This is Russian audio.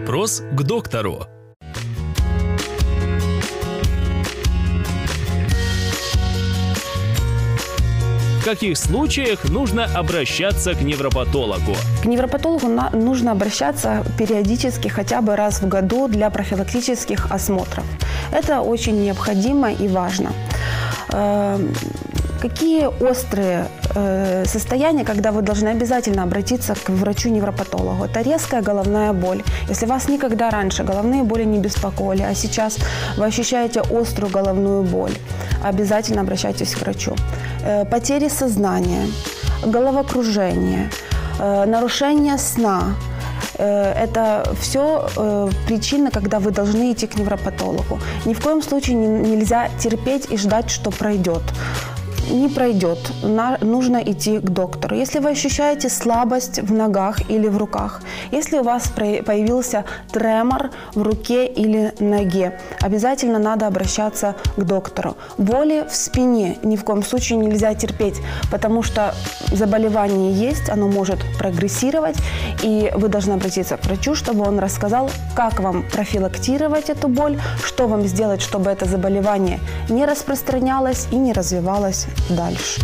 Вопрос к доктору. В каких случаях нужно обращаться к невропатологу? К невропатологу нужно обращаться периодически, хотя бы раз в году для профилактических осмотров. Это очень необходимо и важно. Какие острые э, состояния, когда вы должны обязательно обратиться к врачу-невропатологу? Это резкая головная боль. Если вас никогда раньше головные боли не беспокоили, а сейчас вы ощущаете острую головную боль, обязательно обращайтесь к врачу. Э, потери сознания, головокружение, э, нарушение сна, Э, это все причины, когда вы должны идти к невропатологу. Ни в коем случае не- нельзя терпеть и ждать, что пройдет. Не пройдет. На- нужно идти к доктору. Если вы ощущаете слабость в ногах или в руках, если у вас появился тремор в руке или ноге, обязательно надо обращаться к доктору. Боли в спине ни в коем случае нельзя терпеть, потому что заболевание есть, оно может прогрессировать, и вы должны обратиться к врачу, чтобы он рассказал, как вам профилактировать эту боль, что вам сделать, чтобы это заболевание не распространялось и не развивалось дальше.